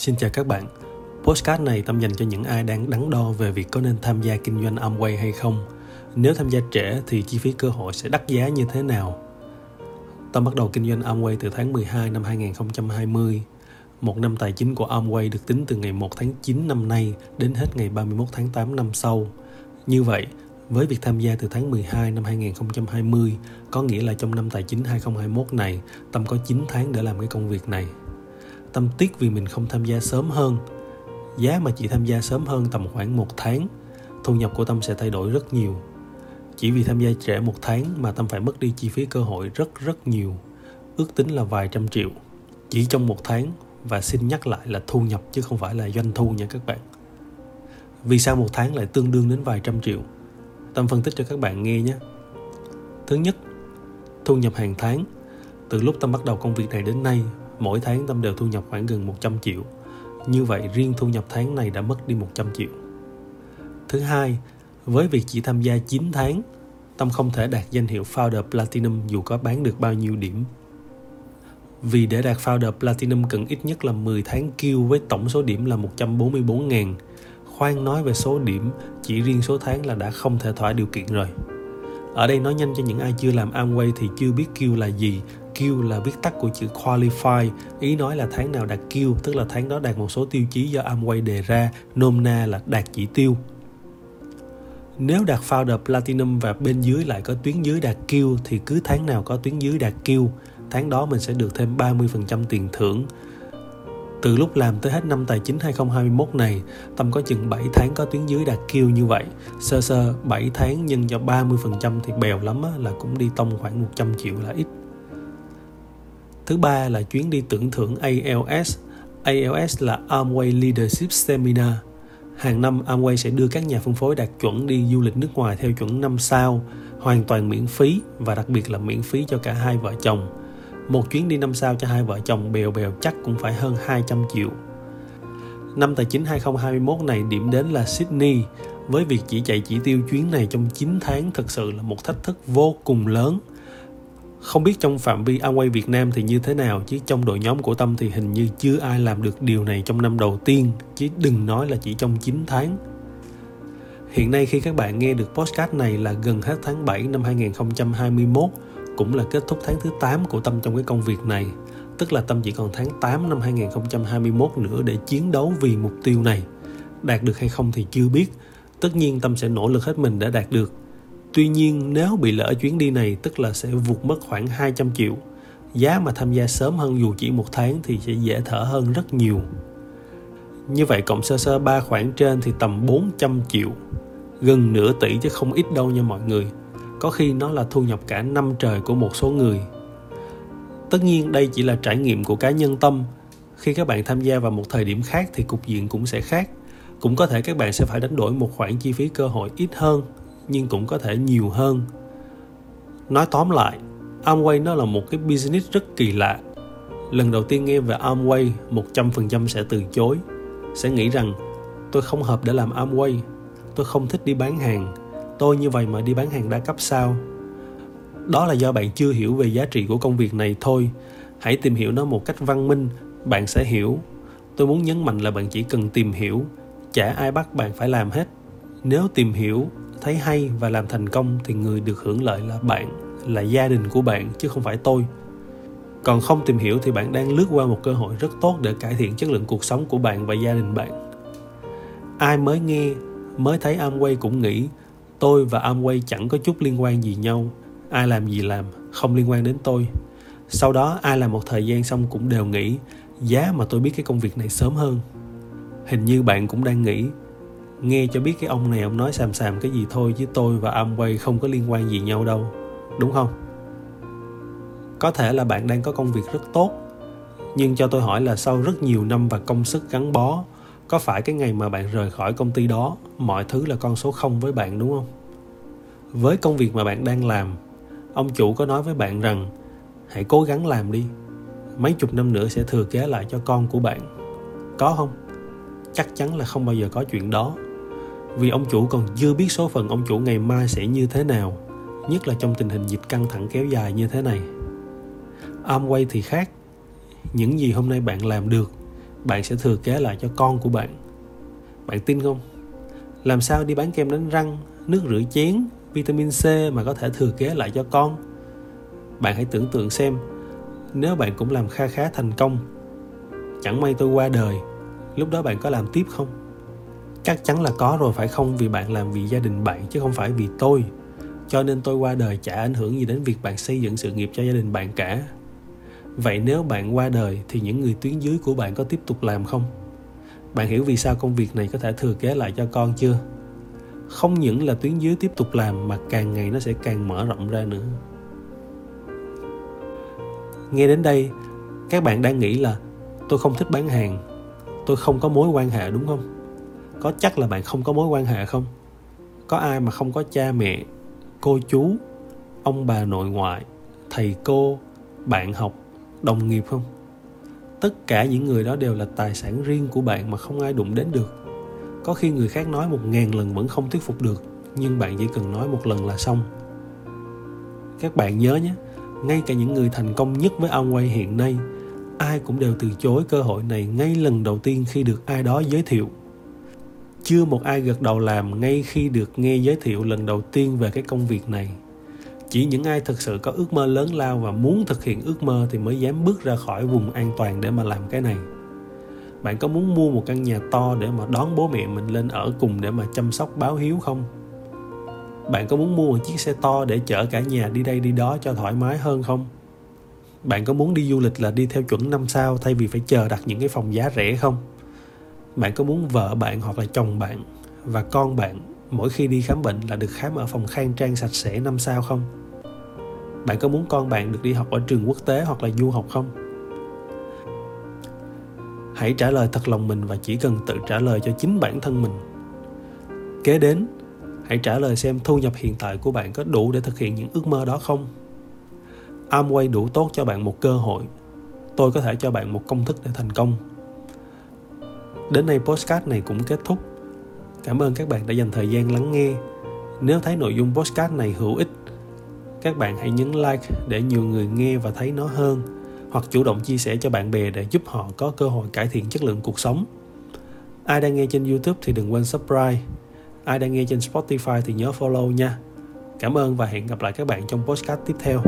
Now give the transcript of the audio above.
Xin chào các bạn. Postcard này Tâm dành cho những ai đang đắn đo về việc có nên tham gia kinh doanh Amway hay không. Nếu tham gia trễ thì chi phí cơ hội sẽ đắt giá như thế nào? Tâm bắt đầu kinh doanh Amway từ tháng 12 năm 2020. Một năm tài chính của Amway được tính từ ngày 1 tháng 9 năm nay đến hết ngày 31 tháng 8 năm sau. Như vậy, với việc tham gia từ tháng 12 năm 2020, có nghĩa là trong năm tài chính 2021 này, Tâm có 9 tháng để làm cái công việc này. Tâm tiếc vì mình không tham gia sớm hơn. Giá mà chị tham gia sớm hơn tầm khoảng một tháng, thu nhập của Tâm sẽ thay đổi rất nhiều. Chỉ vì tham gia trễ một tháng mà Tâm phải mất đi chi phí cơ hội rất rất nhiều. Ước tính là vài trăm triệu. Chỉ trong một tháng và xin nhắc lại là thu nhập chứ không phải là doanh thu nha các bạn. Vì sao một tháng lại tương đương đến vài trăm triệu? Tâm phân tích cho các bạn nghe nhé. Thứ nhất, thu nhập hàng tháng. Từ lúc Tâm bắt đầu công việc này đến nay, mỗi tháng Tâm đều thu nhập khoảng gần 100 triệu. Như vậy riêng thu nhập tháng này đã mất đi 100 triệu. Thứ hai, với việc chỉ tham gia 9 tháng, Tâm không thể đạt danh hiệu Founder Platinum dù có bán được bao nhiêu điểm. Vì để đạt Founder Platinum cần ít nhất là 10 tháng kêu với tổng số điểm là 144.000 khoan nói về số điểm chỉ riêng số tháng là đã không thể thỏa điều kiện rồi ở đây nói nhanh cho những ai chưa làm Amway thì chưa biết Q là gì Q là viết tắt của chữ qualify ý nói là tháng nào đạt Q tức là tháng đó đạt một số tiêu chí do Amway đề ra nôm na là đạt chỉ tiêu nếu đạt Founder Platinum và bên dưới lại có tuyến dưới đạt Q thì cứ tháng nào có tuyến dưới đạt Q tháng đó mình sẽ được thêm 30% tiền thưởng từ lúc làm tới hết năm tài chính 2021 này, Tâm có chừng 7 tháng có tuyến dưới đạt kêu như vậy. Sơ sơ 7 tháng nhân cho 30% thì bèo lắm á, là cũng đi tông khoảng 100 triệu là ít. Thứ ba là chuyến đi tưởng thưởng ALS. ALS là Amway Leadership Seminar. Hàng năm Amway sẽ đưa các nhà phân phối đạt chuẩn đi du lịch nước ngoài theo chuẩn 5 sao, hoàn toàn miễn phí và đặc biệt là miễn phí cho cả hai vợ chồng một chuyến đi năm sao cho hai vợ chồng bèo bèo chắc cũng phải hơn 200 triệu. Năm tài chính 2021 này điểm đến là Sydney, với việc chỉ chạy chỉ tiêu chuyến này trong 9 tháng thực sự là một thách thức vô cùng lớn. Không biết trong phạm vi Away Việt Nam thì như thế nào chứ trong đội nhóm của Tâm thì hình như chưa ai làm được điều này trong năm đầu tiên, chứ đừng nói là chỉ trong 9 tháng. Hiện nay khi các bạn nghe được podcast này là gần hết tháng 7 năm 2021 cũng là kết thúc tháng thứ 8 của Tâm trong cái công việc này. Tức là Tâm chỉ còn tháng 8 năm 2021 nữa để chiến đấu vì mục tiêu này. Đạt được hay không thì chưa biết. Tất nhiên Tâm sẽ nỗ lực hết mình để đạt được. Tuy nhiên, nếu bị lỡ chuyến đi này, tức là sẽ vụt mất khoảng 200 triệu. Giá mà tham gia sớm hơn dù chỉ một tháng thì sẽ dễ thở hơn rất nhiều. Như vậy cộng sơ sơ ba khoản trên thì tầm 400 triệu. Gần nửa tỷ chứ không ít đâu nha mọi người có khi nó là thu nhập cả năm trời của một số người tất nhiên đây chỉ là trải nghiệm của cá nhân tâm khi các bạn tham gia vào một thời điểm khác thì cục diện cũng sẽ khác cũng có thể các bạn sẽ phải đánh đổi một khoản chi phí cơ hội ít hơn nhưng cũng có thể nhiều hơn. Nói tóm lại, Amway nó là một cái business rất kỳ lạ. Lần đầu tiên nghe về Amway 100% sẽ từ chối. Sẽ nghĩ rằng, tôi không hợp để làm Amway. Tôi không thích đi bán hàng. Tôi như vậy mà đi bán hàng đa cấp sao? Đó là do bạn chưa hiểu về giá trị của công việc này thôi. Hãy tìm hiểu nó một cách văn minh, bạn sẽ hiểu. Tôi muốn nhấn mạnh là bạn chỉ cần tìm hiểu. Chả ai bắt bạn phải làm hết. Nếu tìm hiểu thấy hay và làm thành công thì người được hưởng lợi là bạn, là gia đình của bạn, chứ không phải tôi. Còn không tìm hiểu thì bạn đang lướt qua một cơ hội rất tốt để cải thiện chất lượng cuộc sống của bạn và gia đình bạn. Ai mới nghe, mới thấy Amway cũng nghĩ, tôi và Amway chẳng có chút liên quan gì nhau. Ai làm gì làm, không liên quan đến tôi. Sau đó, ai làm một thời gian xong cũng đều nghĩ, giá mà tôi biết cái công việc này sớm hơn. Hình như bạn cũng đang nghĩ nghe cho biết cái ông này ông nói xàm xàm cái gì thôi chứ tôi và Amway không có liên quan gì nhau đâu. Đúng không? Có thể là bạn đang có công việc rất tốt, nhưng cho tôi hỏi là sau rất nhiều năm và công sức gắn bó, có phải cái ngày mà bạn rời khỏi công ty đó, mọi thứ là con số không với bạn đúng không? Với công việc mà bạn đang làm, ông chủ có nói với bạn rằng, hãy cố gắng làm đi, mấy chục năm nữa sẽ thừa kế lại cho con của bạn. Có không? Chắc chắn là không bao giờ có chuyện đó vì ông chủ còn chưa biết số phận ông chủ ngày mai sẽ như thế nào, nhất là trong tình hình dịch căng thẳng kéo dài như thế này. Amway thì khác. Những gì hôm nay bạn làm được, bạn sẽ thừa kế lại cho con của bạn. Bạn tin không? Làm sao đi bán kem đánh răng, nước rửa chén, vitamin c mà có thể thừa kế lại cho con? Bạn hãy tưởng tượng xem, nếu bạn cũng làm kha khá thành công, chẳng may tôi qua đời, lúc đó bạn có làm tiếp không? Chắc chắn là có rồi, phải không? Vì bạn làm vì gia đình bạn chứ không phải vì tôi. Cho nên tôi qua đời chả ảnh hưởng gì đến việc bạn xây dựng sự nghiệp cho gia đình bạn cả. Vậy nếu bạn qua đời thì những người tuyến dưới của bạn có tiếp tục làm không? Bạn hiểu vì sao công việc này có thể thừa kế lại cho con chưa? Không những là tuyến dưới tiếp tục làm mà càng ngày nó sẽ càng mở rộng ra nữa. Nghe đến đây, các bạn đang nghĩ là tôi không thích bán hàng, tôi không có mối quan hệ đúng không? Có chắc là bạn không có mối quan hệ không? Có ai mà không có cha mẹ, cô chú, ông bà nội ngoại, thầy cô, bạn học, đồng nghiệp không? Tất cả những người đó đều là tài sản riêng của bạn mà không ai đụng đến được. Có khi người khác nói một ngàn lần vẫn không thuyết phục được, nhưng bạn chỉ cần nói một lần là xong. Các bạn nhớ nhé, ngay cả những người thành công nhất với Amway hiện nay, ai cũng đều từ chối cơ hội này ngay lần đầu tiên khi được ai đó giới thiệu chưa một ai gật đầu làm ngay khi được nghe giới thiệu lần đầu tiên về cái công việc này. Chỉ những ai thực sự có ước mơ lớn lao và muốn thực hiện ước mơ thì mới dám bước ra khỏi vùng an toàn để mà làm cái này. Bạn có muốn mua một căn nhà to để mà đón bố mẹ mình lên ở cùng để mà chăm sóc, báo hiếu không? Bạn có muốn mua một chiếc xe to để chở cả nhà đi đây đi đó cho thoải mái hơn không? Bạn có muốn đi du lịch là đi theo chuẩn năm sao thay vì phải chờ đặt những cái phòng giá rẻ không? Bạn có muốn vợ bạn hoặc là chồng bạn và con bạn mỗi khi đi khám bệnh là được khám ở phòng khang trang sạch sẽ năm sao không? Bạn có muốn con bạn được đi học ở trường quốc tế hoặc là du học không? Hãy trả lời thật lòng mình và chỉ cần tự trả lời cho chính bản thân mình. Kế đến, hãy trả lời xem thu nhập hiện tại của bạn có đủ để thực hiện những ước mơ đó không? Amway đủ tốt cho bạn một cơ hội. Tôi có thể cho bạn một công thức để thành công đến đây postcard này cũng kết thúc. Cảm ơn các bạn đã dành thời gian lắng nghe. Nếu thấy nội dung postcard này hữu ích, các bạn hãy nhấn like để nhiều người nghe và thấy nó hơn, hoặc chủ động chia sẻ cho bạn bè để giúp họ có cơ hội cải thiện chất lượng cuộc sống. Ai đang nghe trên youtube thì đừng quên subscribe. Ai đang nghe trên spotify thì nhớ follow nha. Cảm ơn và hẹn gặp lại các bạn trong podcast tiếp theo.